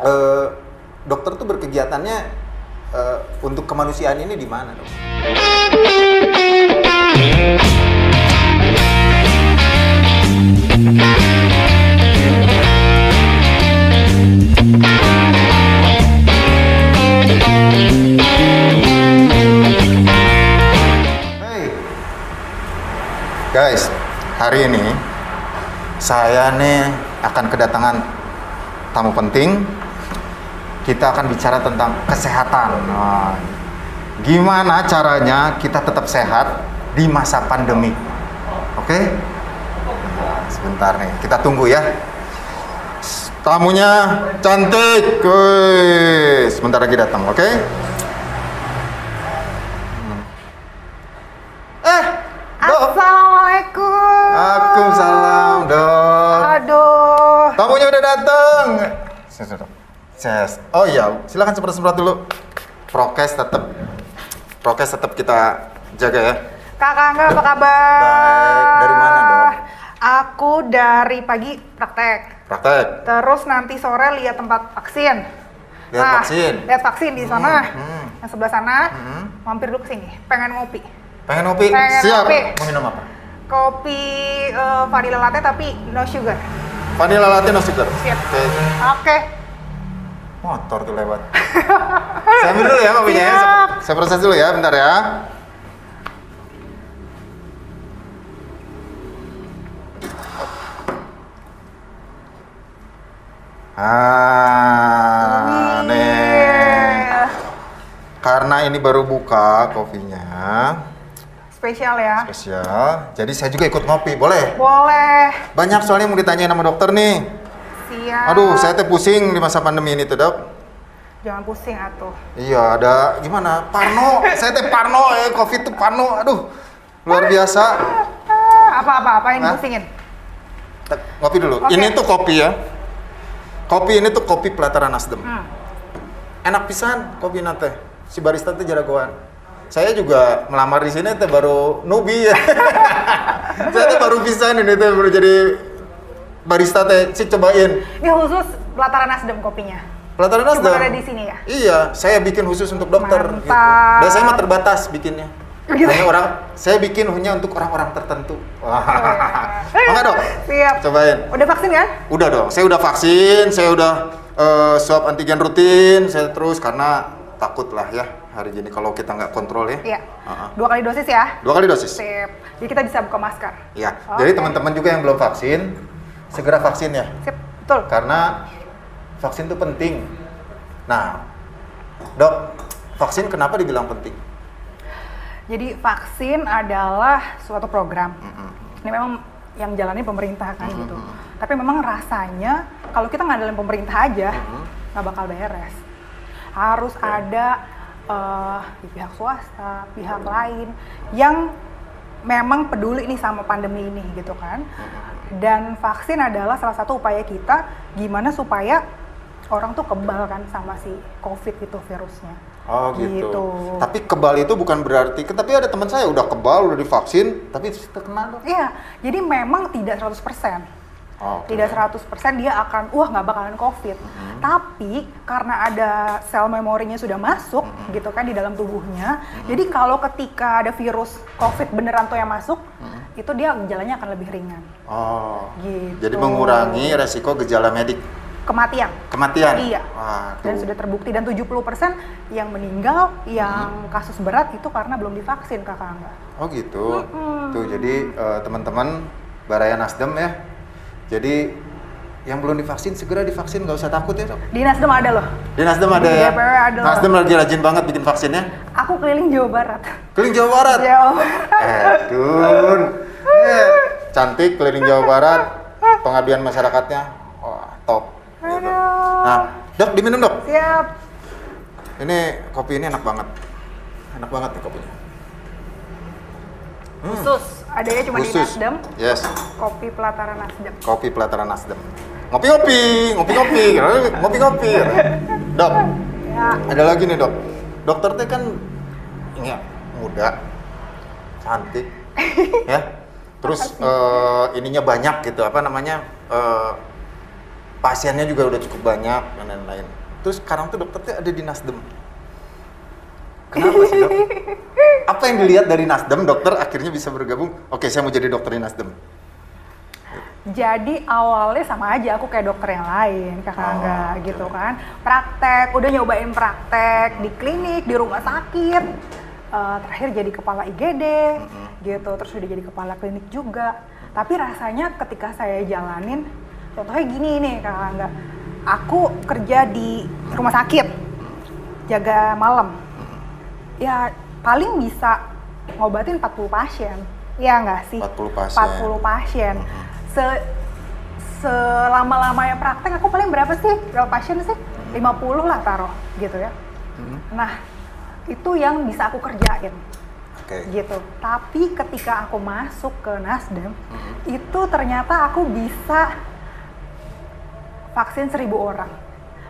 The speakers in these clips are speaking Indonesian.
eh, dokter tuh berkegiatannya eh, untuk kemanusiaan ini di mana dok? Hey, guys, hari ini saya nih akan kedatangan tamu penting. Kita akan bicara tentang kesehatan. Nah, gimana caranya kita tetap sehat di masa pandemi? Oke? Nah, sebentar nih, kita tunggu ya. Tamunya cantik, Wih, sebentar lagi datang, oke? Eh, dok. Assalamualaikum. Waalaikumsalam, dok. Aduh. Tamunya udah datang. Ses. Oh iya, silakan semprot-semprot dulu. Prokes tetap prokes tetap kita jaga ya. Kakak Angga apa kabar? Baik. Dari mana, Dok? Aku dari pagi praktek. Praktek. Terus nanti sore lihat tempat vaksin. Lihat Nah, vaksin? Lihat vaksin di sana. hmm. Yang sebelah sana. Hmm. Mampir dulu ke sini. Pengen ngopi. Pengen ngopi? Pengen Siap. ngopi. Mau minum apa? Kopi eh, vanilla latte tapi no sugar. Vanilla latte no sugar. Siap. Oke. Oke. Motor tuh lewat. saya ambil dulu ya kopinya ya. Saya, proses dulu ya, bentar ya. Ah, nih. Iya. Karena ini baru buka kopinya, Spesial ya. spesial. Jadi saya juga ikut ngopi, boleh? Boleh. Banyak soalnya mau ditanyain sama dokter nih. Siap. Aduh, saya teh pusing di masa pandemi ini tuh, Dok. Jangan pusing atuh. Iya, ada gimana? Parno, saya teh Parno, eh Covid tuh Parno. Aduh, luar biasa. Ah, Apa apa apa yang Hah? Tek, Ngopi dulu. Oke. Ini tuh kopi ya. Kopi ini tuh kopi pelataran Nasdem. Hmm. Enak pisan kopi nate. Si barista tuh jagoan. Saya juga melamar di sini teh baru nubi ya. saya tuh baru pisan ini teh baru jadi barista teh si cobain. Ini khusus pelataran Nasdem kopinya. Pelataran Cuma Nasdem. ada di sini ya? Iya, saya bikin khusus untuk dokter. Gitu. Mantap. Dan saya mah terbatas bikinnya. Gitu. Hanya orang, saya bikin hanya untuk orang-orang tertentu. Wah. iya. Enggak dok? Siap. Cobain. Udah vaksin kan? Udah dong, saya udah vaksin, saya udah eh, swab antigen rutin, saya terus karena takut lah ya hari ini kalau kita nggak kontrol ya. Iya. Uh-uh. Dua kali dosis ya? Dua kali dosis. Sip. Jadi kita bisa buka masker. Iya. Oke. Jadi teman-teman juga yang belum vaksin, segera vaksin ya. Sip. Betul. Karena vaksin itu penting. Nah, dok, vaksin kenapa dibilang penting? Jadi vaksin adalah suatu program. Mm-mm. Ini memang yang jalani pemerintah kan gitu. Tapi memang rasanya kalau kita ngandelin pemerintah aja nggak bakal beres. Harus ada eh, di pihak swasta, pihak lain yang memang peduli nih sama pandemi ini gitu kan. Dan vaksin adalah salah satu upaya kita gimana supaya orang tuh kebal kan sama si COVID itu virusnya. Oh gitu. Gitu. Tapi kebal itu bukan berarti, tapi ada teman saya udah kebal, udah divaksin, tapi terkena dok. Iya, jadi memang tidak 100%. Oh. Tidak 100% dia akan, wah nggak bakalan COVID. Mm-hmm. Tapi karena ada sel memorinya sudah masuk Mm-hmm. gitu kan di dalam tubuhnya. Jadi kalau ketika ada virus COVID beneran tuh yang masuk, Mm-hmm. itu dia gejalanya akan lebih ringan. Oh. Gitu. Jadi mengurangi resiko gejala medik Kematian. kematian. Iya. Wah, Dan sudah terbukti dan 70% yang meninggal yang Mm-hmm. kasus berat itu karena belum divaksin Kakak Angga. Oh gitu. Mm-mm. Tuh jadi eh, teman-teman Baraya Nasdem ya. Jadi yang belum divaksin segera divaksin nggak usah takut ya dok. Di Nasdem ada loh. Di Nasdem ada Di ya. Ada loh. Nasdem lagi rajin banget bikin vaksinnya. Aku keliling Jawa Barat. Keliling Jawa Barat. Jawa Barat. Eh, Dun. Cantik keliling Jawa Barat. Pengabdian masyarakatnya. Wah, top. Gitu. Nah, dok diminum dok. Siap. Ini kopi ini enak banget. Enak banget nih kopinya. Hmm, Khusus. Adanya cuma di khusus. Nasdem. Yes, Kopi pelataran Nasdem. kopi pelataran Nasdem. Ngopi-ngopi, ngopi-ngopi, ngopi-ngopi. Dok, Ya. ada lagi nih dok. Dokter teh kan ya, muda, cantik, ya. Terus eh, ininya banyak gitu, apa namanya? eh, pasiennya juga udah cukup banyak dan lain-lain. Terus sekarang tuh dokter tuh ada di Nasdem. Kenapa sih dok? Apa yang dilihat dari Nasdem dokter akhirnya bisa bergabung? Oke, saya mau jadi dokter di Nasdem. Jadi awalnya sama aja aku kayak dokter yang lain, kakak Oh, enggak oke. gitu kan. Praktek, udah nyobain praktek di klinik, di rumah sakit. Eh, terakhir jadi kepala IGD gitu, terus udah jadi kepala klinik juga. Tapi rasanya ketika saya jalanin, contohnya gini nih kakak enggak. Aku kerja di rumah sakit, jaga malam. Ya paling bisa ngobatin 40 pasien. Iya nggak sih? 40 pasien. 40 pasien. Se selama-lamanya praktek aku paling berapa sih? Berapa pasien sih? 50 lah taruh gitu ya. Nah, itu yang bisa aku kerjain Oke. gitu. Tapi ketika aku masuk ke Nasdem, itu ternyata aku bisa vaksin seribu orang.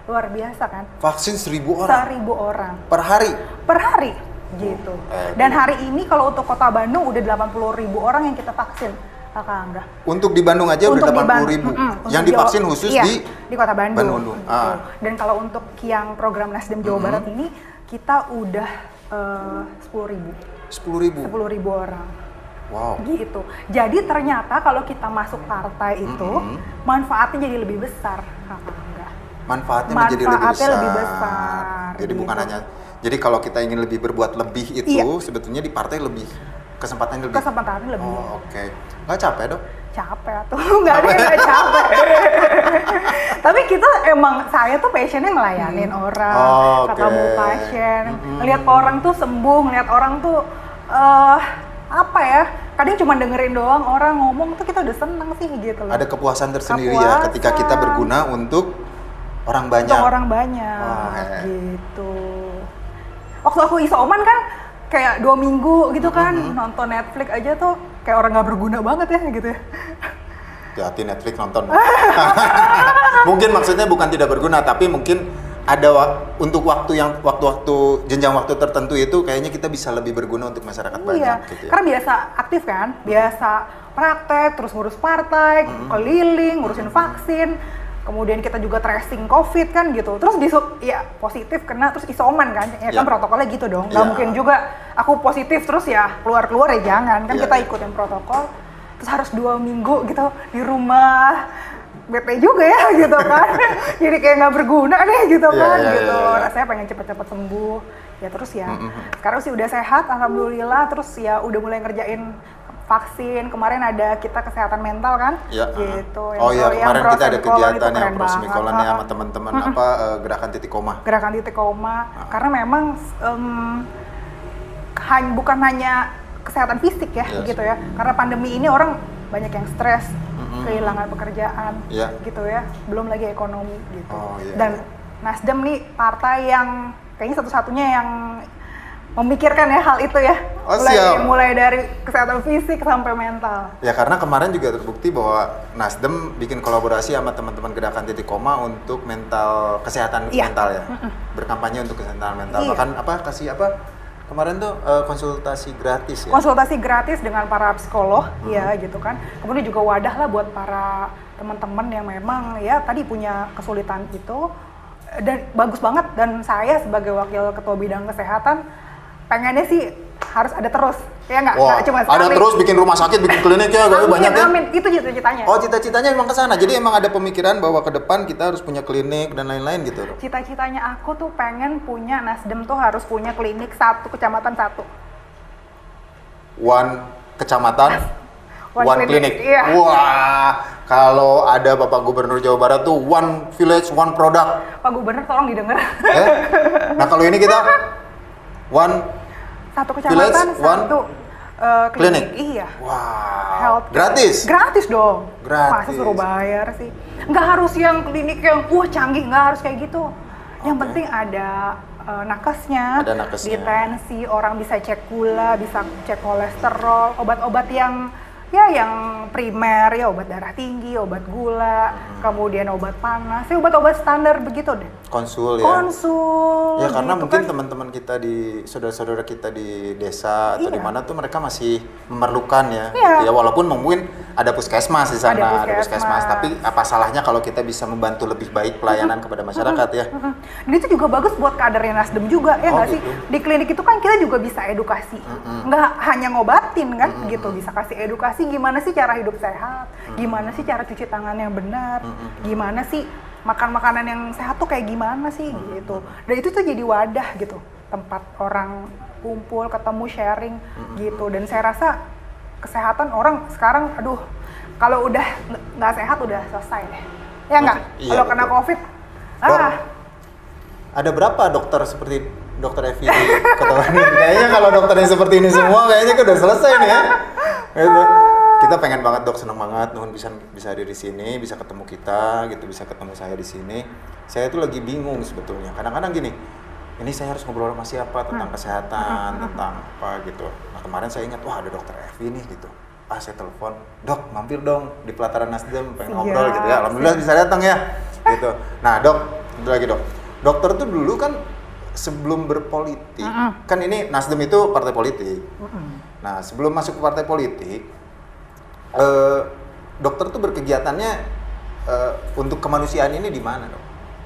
Luar biasa kan? Vaksin seribu orang Seribu orang per hari. per hari gitu. Eh, Dan hari ini kalau untuk kota Bandung udah 80 ribu orang yang kita vaksin. Kakak Angga. Untuk di Bandung aja Untuk udah di Ban- 80 ribu. Mm-mm, untuk Yang Jawa- divaksin khusus iya, di di kota Bandung. Bandung. gitu. Ah. Dan kalau untuk yang program Nasdem Jawa Barat ini kita udah sepuluh ribu, 10 ribu. sepuluh ribu orang Wow. gitu. Jadi ternyata kalau kita masuk partai itu Mm-mm. manfaatnya jadi lebih besar, kakak Angga. Manfaatnya menjadi lebih Manfaatnya besar. lebih besar, Jadi bukan gitu. hanya jadi kalau kita ingin lebih berbuat lebih itu Iya. sebetulnya di partai lebih kesempatannya lebih. Kesempatannya lebih Oh, oke. Nggak capek, Dok? capek tuh nggak ada yang nggak capek tapi kita emang saya tuh passionnya ngelayanin orang Oh, oke. ketemu pasien Mm-mm. ngelihat orang tuh sembuh ngelihat orang tuh eh apa ya kadang cuma dengerin doang orang ngomong tuh kita udah seneng sih gitu loh Ada kepuasan tersendiri ya ketika kita Kepuasan. berguna untuk orang banyak. untuk orang banyak Wah, eh. gitu waktu aku isoman kan kayak dua minggu gitu kan Mm-hmm. nonton Netflix aja tuh kayak orang nggak berguna banget ya gitu ya Hati-hati Netflix nonton. mungkin maksudnya bukan tidak berguna, tapi mungkin ada wa- untuk waktu yang waktu-waktu jenjang waktu tertentu itu kayaknya kita bisa lebih berguna untuk masyarakat banyak Iya, gitu ya. karena biasa aktif kan, biasa praktek, terus ngurus partai, Hmm. keliling, ngurusin vaksin, kemudian kita juga tracing COVID kan gitu. Terus besok ya positif kena terus isoman kan, ya kan Ya. protokolnya gitu dong. Nggak Iya. mungkin juga aku positif terus ya keluar-keluar ya jangan kan Iya, kita iya. ikutin protokol. Terus harus dua minggu gitu di rumah. bete juga ya gitu kan jadi kayak nggak berguna deh gitu Iya, kan iya, gitu iya, iya. rasanya pengen cepet-cepet sembuh ya terus ya Mm-mm. sekarang sih udah sehat alhamdulillah terus ya udah mulai ngerjain vaksin kemarin ada kita kesehatan mental kan Ya, gitu oh iya yang kemarin kita ada kegiatan yang keren prosemikolan banget. ya sama teman-teman apa eh, gerakan titik koma. gerakan titik koma karena memang em, han- bukan hanya kesehatan fisik ya Yes. gitu ya karena pandemi ini orang banyak yang stres Mm-mm. kehilangan pekerjaan Iya. gitu ya belum lagi ekonomi gitu Oh, iya, dan iya. Nasdem nih partai yang kayaknya satu-satunya yang memikirkan ya hal itu ya Oh, mulai siap. mulai dari kesehatan fisik sampai mental Ya karena kemarin juga terbukti bahwa Nasdem bikin kolaborasi sama teman-teman gerakan titik koma untuk mental kesehatan Iya. mental ya, berkampanye untuk kesehatan mental. Iya. Bahkan apa kasih apa kemarin tuh eh, konsultasi gratis ya. konsultasi gratis dengan para psikolog Hmm. ya gitu kan kemudian juga wadah lah buat para teman-teman yang memang ya tadi punya kesulitan itu dan bagus banget dan saya sebagai wakil ketua bidang kesehatan pengennya sih harus ada terus ya nggak nggak cuma ada sekali. terus bikin rumah sakit, bikin klinik ya, amin, banyak ya. amin itu cita-citanya Oh cita-citanya emang ke sana. Jadi emang ada pemikiran bahwa ke depan kita harus punya klinik dan lain-lain gitu. cita-citanya aku tuh pengen punya Nasdem tuh harus punya klinik satu kecamatan satu One kecamatan, One one, clinic, klinik. iya. Wah, kalau ada Bapak Gubernur Jawa Barat tuh one village, one product. Pak Gubernur tolong didengar Eh? Nah kalau ini kita one satu kecamatan Village, one satu eh, klinik. klinik. iya Wow. health Gratis. gratis dong Gratis. masa suruh bayar sih nggak harus yang klinik yang wah canggih nggak harus kayak gitu yang penting ada eh, nakesnya Ada nakesnya. di tensi orang bisa cek gula bisa cek kolesterol obat-obat yang ya yang primer ya obat darah tinggi obat gula Hmm. kemudian obat panas ya obat-obat standar begitu deh konsul ya. konsul. Ya karena gitu mungkin kan. teman-teman kita di saudara-saudara kita di desa atau Iya. di mana tuh mereka masih memerlukan ya. Iya. gitu ya walaupun mungkin ada puskesmas di sana, Ada ada puskesmas, puskesmas. tapi apa salahnya kalau kita bisa membantu lebih baik pelayanan kepada masyarakat ya. Mm-mm. Dan itu juga bagus buat kadernya Nasdem juga ya Oh, nggak sih? gitu. Di klinik itu kan kita juga bisa edukasi, nggak hanya ngobatin kan, gitu. Bisa kasih edukasi gimana sih cara hidup sehat, gimana sih cara cuci tangan yang benar, gimana sih makan makanan yang sehat tuh kayak gimana sih gitu. Dan itu tuh jadi wadah gitu, tempat orang kumpul, ketemu, sharing gitu. Dan saya rasa kesehatan orang sekarang, aduh, kalau udah nggak- sehat udah selesai deh. Ya nggak? Iya, kalau kena. COVID, Dok, ah. Ada berapa dokter seperti dokter Evi Bandung? kayaknya kalau dokternya seperti ini semua kayaknya udah selesai nih ya. Gitu. Kita pengen banget dok, seneng banget nuhun bisa bisa hadir di sini, bisa ketemu kita gitu, bisa ketemu saya di sini. Saya tuh lagi bingung sebetulnya. Kadang-kadang gini, ini saya harus ngobrol sama siapa tentang kesehatan, tentang apa gitu. Nah kemarin saya ingat, wah ada dokter Evi nih gitu. Ah saya telepon, dok mampir dong di pelataran Nasdem pengen Siap, ngobrol gitu ya. Alhamdulillah bisa datang ya. Gitu. Nah dok, itu lagi dok. Dokter tuh dulu kan sebelum berpolitik, Mm-mm. kan ini Nasdem itu partai politik. Mm-mm. Nah sebelum masuk ke partai politik, eh, dokter tuh berkegiatannya eh, untuk kemanusiaan ini di mana dok?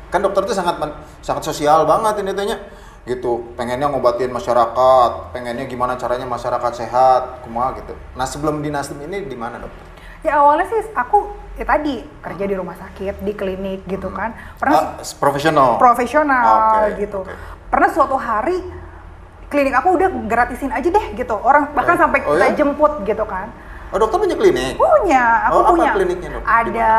Kan dokter tuh sangat men- sangat sosial banget ini tanya gitu pengennya ngobatin masyarakat pengennya gimana caranya masyarakat sehat kumaha gitu nah sebelum di Nasdem ini di mana dokter Ya awalnya sih aku ya tadi kerja di rumah sakit, di klinik gitu kan. Pernah Ah, profesional profesional Oke, gitu. oke. Pernah suatu hari klinik aku udah gratisin aja deh gitu. Orang bahkan Oh, sampai oh kita ya? jemput gitu kan. Oh dokter punya klinik Punya, aku Oh, apa punya. kliniknya, Dok? Ada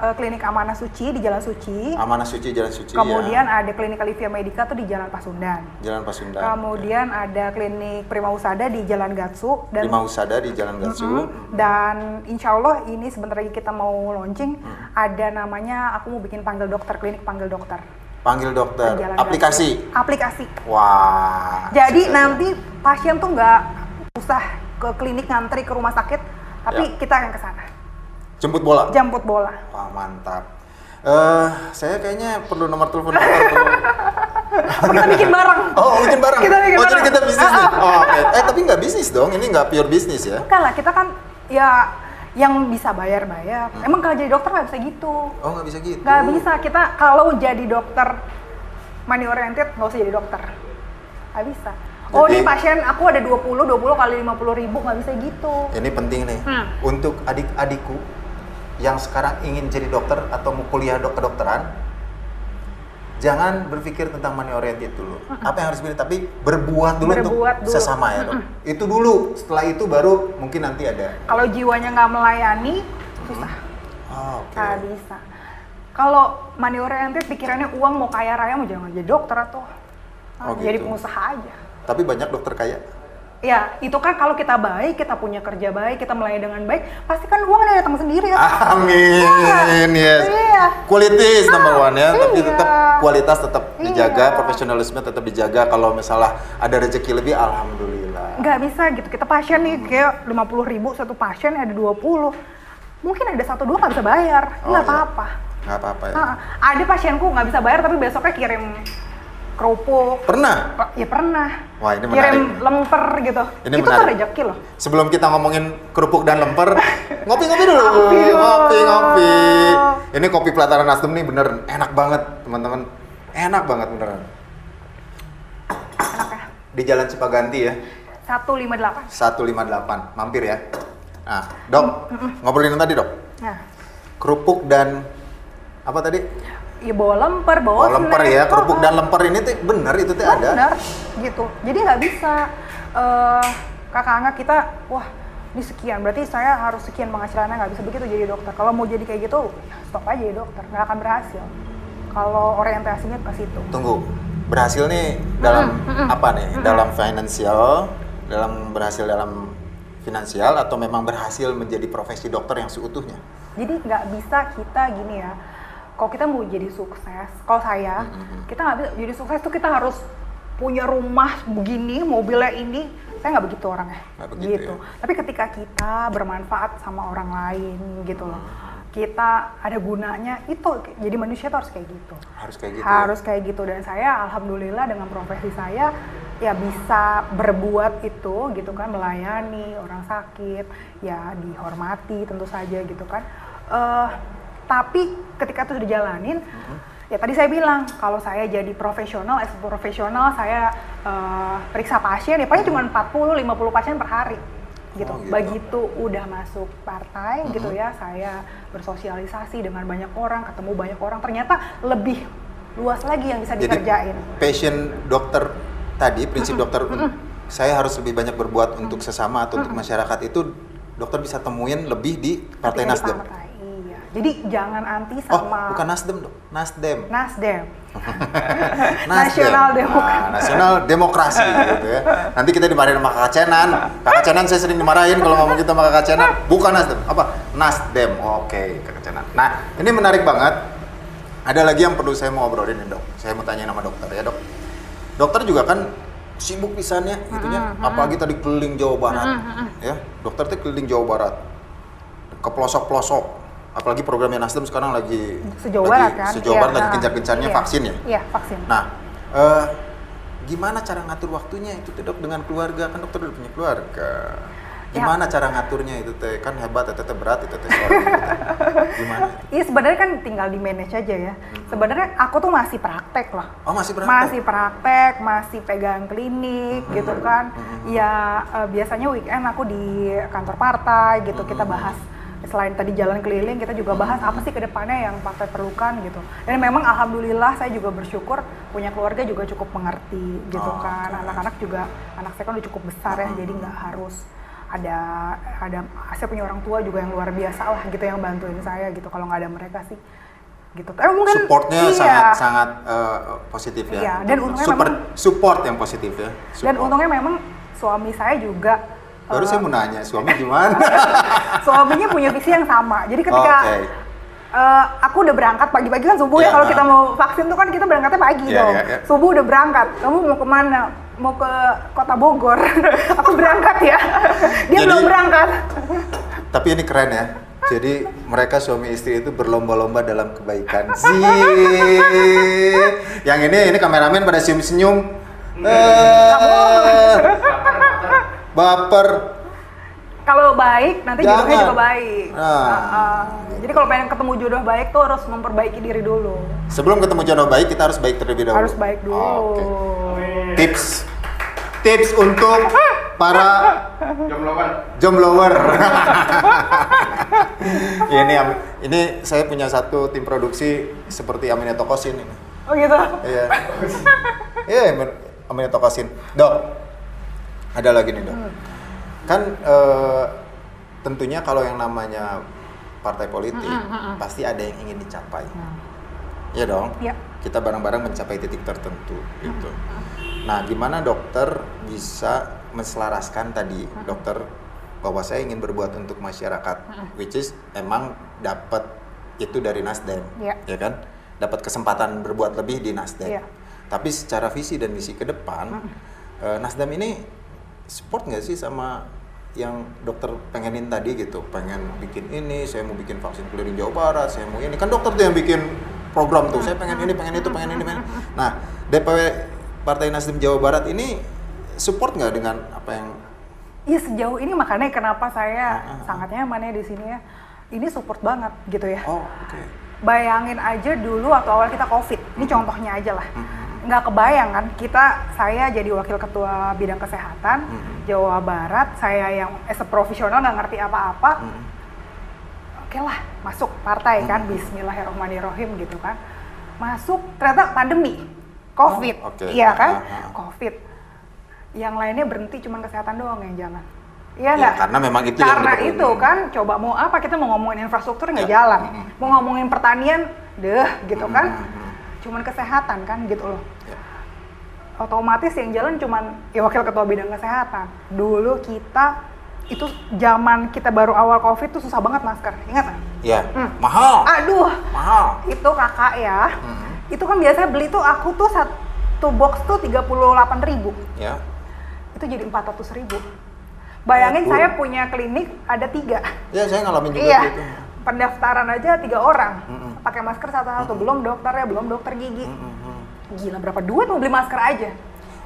eh, klinik Amanah Suci di Jalan Suci. Amanah Suci Jalan Suci Kemudian ya. ada klinik Alivia Medica tuh di Jalan Pasundan. Jalan Pasundan Kemudian ada klinik Prima Usada di Jalan Gatsu dan Lima Usada di Jalan Gatsu Mm-mm. Dan insya Allah ini sebentar lagi kita mau launching, Hmm. ada namanya aku mau bikin panggil dokter, klinik panggil dokter. panggil dokter Jalan aplikasi Gatsu. Aplikasi. wah Jadi nanti pasien tuh nggak usah ke klinik ngantri ke rumah sakit, tapi Ya. kita yang ke sana. jemput bola Jemput bola. Wah mantap. Eh, saya kayaknya perlu nomor telepon kita bikin bareng. Oh, bikin bareng. Kita bikin oh, jadi bareng. kita bisnis nih. Oh, oke. Eh, tapi nggak bisnis dong. Ini nggak pure bisnis ya. Bukan lah, kita kan ya yang bisa bayar-bayar. Emang kalau jadi dokter nggak bisa gitu. Oh, nggak bisa gitu. Nggak bisa kita kalau jadi dokter money oriented nggak usah jadi dokter. Nggak bisa. Oh Jadi- ini pasien aku ada 20, 20 kali 50 ribu nggak bisa gitu. Ini penting nih. Hmm. Untuk adik-adikku yang sekarang ingin jadi dokter atau mau kuliah dok kedokteran, jangan berpikir tentang money oriented dulu. Apa yang harus pilih, tapi berbuat dulu untuk Berbuat dulu. sesama ya dok. Itu dulu. Setelah itu baru mungkin nanti ada. Kalau jiwanya nggak melayani, susah. Oh, oke. Nggak bisa. Kalau money oriented pikirannya uang mau kaya raya mau jangan jadi dokter atau Oh, jadi gitu. pengusaha aja. Tapi banyak dokter kaya. Ya, itu kan kalau kita baik, kita punya kerja baik, kita melayani dengan baik, pasti kan uang ada datang sendiri ya. Amin, yes. Iya. Qualities number one ya, tapi iya. tetap kualitas tetap dijaga, Iya. profesionalisme tetap dijaga. Kalau misalnya ada rezeki lebih, alhamdulillah. nggak bisa gitu kita pasien nih kayak 50 ribu satu pasien ada 20 mungkin ada satu dua nggak bisa bayar Oh, nggak iya. apa-apa Nggak apa-apa ya. Ada pasienku nggak bisa bayar tapi besoknya kirim kerupuk Pernah? ya pernah Wah, ini kirim menarik. lemper gitu Ini itu tuh menarik. rezeki loh Sebelum kita ngomongin kerupuk dan lemper, ngopi-ngopi dulu. Ngopi dulu. Ngopi, ngopi. Ini kopi pelataran Nasdem nih bener enak banget, teman-teman. Enak banget beneran. enak ya Di Jalan Cipaganti ya. 158 158. Mampir ya. Nah, Dok, ngobrolin yang tadi, Dok. nah Kerupuk dan apa tadi? Ya bawa lemper bawa Oh, lemper ya, kerupuk Oh, dan lemper ini tuh bener itu tuh ada. bener gitu. Jadi nggak bisa eh kakak angkat kita wah ini sekian. Berarti saya harus sekian penghasilannya nggak bisa begitu jadi dokter. Kalau mau jadi kayak gitu ya stop aja jadi dokter. Nggak akan berhasil. Kalau orientasinya ke situ. Tunggu, berhasil nih dalam apa nih? Dalam finansial, dalam berhasil dalam finansial atau memang berhasil menjadi profesi dokter yang seutuhnya? jadi nggak bisa kita gini ya kalau kita mau jadi sukses kalau saya kita nggak bisa jadi sukses tuh kita harus punya rumah begini mobilnya ini. Saya nggak begitu orangnya. Nggak begitu gitu. ya. tapi ketika kita bermanfaat sama orang lain gitu loh. Kita ada gunanya itu jadi manusia tuh harus kayak gitu. Harus kayak gitu. harus kayak gitu. Dan saya alhamdulillah dengan profesi saya ya bisa berbuat itu gitu kan melayani orang sakit ya dihormati tentu saja gitu kan. Eh, tapi ketika itu sudah dijalanin ya tadi saya bilang kalau saya jadi profesional as profesional saya eh, periksa pasien ya paling cuma 40 50 pasien per hari gitu. Oh, gitu. Begitu udah masuk partai gitu ya, saya bersosialisasi dengan banyak orang, ketemu banyak orang, ternyata lebih luas lagi yang bisa Jadi dikerjain. passion dokter tadi, prinsip dokter saya harus lebih banyak berbuat untuk sesama atau untuk masyarakat itu dokter bisa temuin lebih di Partai Nasdem. partai. Jadi jangan anti Oh, sama bukan Nasdem dong, Nasdem. Nasdem. Nasional Demokrat. Nah, nasional demokrasi gitu ya. Nanti kita dimarahin sama Kakak Cenan. Kakak Cenan saya sering dimarahin kalau ngomong gitu sama Kakak Cenan. Bukan Nasdem, apa? Nasdem. Oke, Kakak Cenan. Nah, ini menarik banget. Ada lagi yang perlu saya mau obrolin nih, Dok. Saya mau tanya nama dokter ya, Dok. Dokter juga kan sibuk pisannya gitunya, apalagi tadi keliling Jawa Barat. Ya, dokter tuh keliling Jawa Barat. Ke pelosok-pelosok. Apalagi programnya Nasdem sekarang lagi Sejauh lagi- barat kan? Sejauh barat lagi nah, gencar-gencarnya iya. vaksin ya. Iya, vaksin. Nah, eh, gimana cara ngatur waktunya itu tuh dok dengan keluarga kan dokter udah punya keluarga. Ya. Gimana cara ngaturnya itu teh kan hebat, itu teh berat, itu teh gitu. Gimana? Iya sebenarnya kan tinggal di manage aja ya. Sebenarnya aku tuh masih praktek loh. Oh masih berat? Masih praktek, masih pegang klinik gitu kan. Ya eh, biasanya weekend aku di kantor partai gitu kita bahas selain tadi jalan keliling kita juga bahas apa sih ke depannya yang partai perlukan gitu. Dan memang alhamdulillah saya juga bersyukur punya keluarga juga cukup mengerti gitu Oh, kan. oke. Anak-anak juga anak saya kan udah cukup besar ya jadi nggak harus ada ada saya punya orang tua juga yang luar biasa lah gitu yang bantuin saya gitu kalau nggak ada mereka sih gitu. Eh mungkin Supportnya iya. sangat sangat eh, positif ya. Iya, dan untungnya Super, memang- support yang positif ya. Dan Support. untungnya memang suami saya juga Baru saya mau nanya suami gimana? suaminya punya visi yang sama. Jadi ketika Oke. eh, aku udah berangkat pagi-pagi kan subuh Iya, ya kalau nah. kita mau vaksin tuh kan kita berangkatnya pagi Iya, dong. iya, iya. Subuh udah berangkat. Kamu mau ke mana? Mau ke kota Bogor. aku berangkat ya. Dia Jadi- belum berangkat. Tapi ini keren ya. Jadi mereka suami istri itu berlomba-lomba dalam kebaikan. Sih. Yang ini ini kameramen pada senyum-senyum. Eh, baper. Kalau baik nanti Jangan. jodohnya juga baik. Nah. Ah, ah. Jadi kalau pengen ketemu jodoh baik tuh harus memperbaiki diri dulu. Sebelum ketemu jodoh baik, kita harus baik terlebih dahulu. Harus baik dulu. Oh, Oke. Tips. Tips untuk para jomblower. ini am- ini saya punya satu tim produksi seperti Aminatokosin ini. Oh gitu. Iya. Iya, Amin- Aminatokosin. Dok, ada lagi nih dok. Kan eh, tentunya kalau yang namanya partai politik pasti ada yang ingin dicapai. Iya dong. Iya. Kita bareng-bareng mencapai titik tertentu gitu. Nah, gimana dokter bisa menselaraskan tadi dokter bahwa saya ingin berbuat untuk masyarakat, which is emang dapat itu dari Nasdem, Iya. ya kan? Dapat kesempatan berbuat lebih di Nasdem. Iya. Tapi secara visi dan misi ke depan, eh, Nasdem ini support nggak sih sama yang dokter pengenin tadi gitu, pengen bikin ini, saya mau bikin vaksin keliling Jawa Barat, saya mau ini, kan dokter tuh yang bikin program tuh, saya pengen ini, pengen itu, pengen ini, pengen. Nah, DPW Partai Nasdem Jawa Barat ini support nggak dengan apa yang Iya sejauh ini makanya kenapa saya Ah, ah, ah. sangat nyaman ya di sini ya. Ini support banget gitu ya. oh oke Bayangin aja dulu waktu awal kita COVID. Ini contohnya aja lah. Mhm. Nggak kebayang kan kita saya jadi wakil ketua bidang kesehatan Mhm. Jawa Barat. Saya yang as a profesional nggak ngerti apa-apa. Mm. Oke lah masuk partai kan. Mhm. Bismillahirrahmanirrahim gitu kan. Masuk ternyata pandemi. COVID. Oh, oke. Iya kan? Ah. COVID. Yang lainnya berhenti cuman kesehatan doang yang jalan. Iya Ya, karena memang itu yang Karena diperlukan. itu kan coba mau apa kita mau ngomongin infrastruktur nggak Ya. jalan, mau ngomongin pertanian, deh gitu kan. Cuman kesehatan kan gitu loh. Ya. Otomatis yang jalan cuman ya wakil ketua bidang kesehatan. Dulu kita itu zaman kita baru awal covid tuh susah banget masker, ingat nggak? Ya, Hmm. mahal, Aduh, mahal. itu kakak ya, Mhm. itu kan biasanya beli tuh aku tuh satu box tuh 38.000 ribu, Ya, itu jadi 400.000 ribu. Bayangin Aduh. saya punya klinik ada tiga, ya saya ngalamin juga iya, gitu. Pendaftaran aja tiga orang. Mm-mm. pakai masker satu-satu belum dokternya belum dokter gigi. Mm-mm. gila berapa duit mau beli masker aja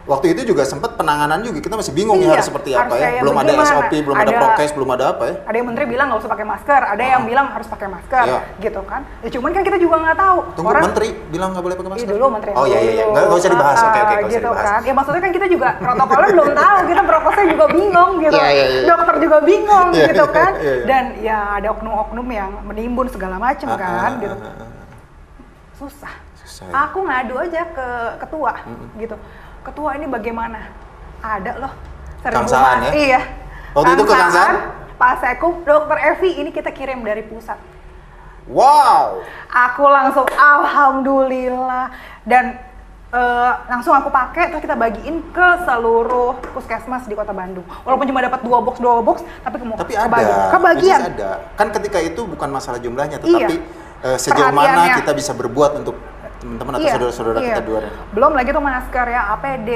Waktu itu juga sempat penanganan juga kita masih bingung Iya, ya harus seperti apa ya. Belum ada bagaimana? SOP, belum ada, Ada- prokes, belum ada apa ya. ada yang menteri bilang nggak usah pakai masker ada yang Ah. bilang harus pakai masker Iya. gitu kan ya cuman kan kita juga nggak tahu Tunggu menteri bilang nggak boleh pakai Iya masker. dulu menteri Oh iya iya, iya. nggak usah dibahas. Oke oke Ah, nggak usah gitu dibahas. kan. Ya maksudnya kan kita juga protokolnya belum tahu, kita prokesnya juga bingung gitu. Iya, iya, iya. Dokter juga bingung Iya, gitu iya, kan. Dan ya ada oknum-oknum yang menimbun segala macam Ah, kan ah, gitu. ah, ah, ah. Susah. Susah ya. Aku ngadu aja ke ketua gitu. Ketua ini bagaimana? Ada loh. Kang Saan ya? Iya. Waktu itu ke Kang Saan? Pak Sekum, Dokter Evi ini kita kirim dari pusat. Wow. Aku langsung alhamdulillah dan eh, langsung aku pakai terus kita bagiin ke seluruh puskesmas di Kota Bandung. Walaupun cuma dapat dua box dua box, tapi kemu Tapi ada. kebagian. is ada. Kan ketika itu bukan masalah jumlahnya, Iya. tetapi eh, sejauh mana kita bisa berbuat untuk teman-teman atau Iya, saudara-saudara iya. kita di luar. Belum lagi tuh masker ya, APD,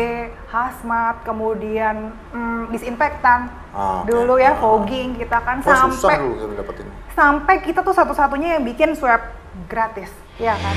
hazmat, kemudian mm, disinfektan. Ah. Dulu ya Ah. fogging kita kan susah sampai dulu kita dapetin. sampai kita tuh satu-satunya yang bikin swab gratis, ya kan?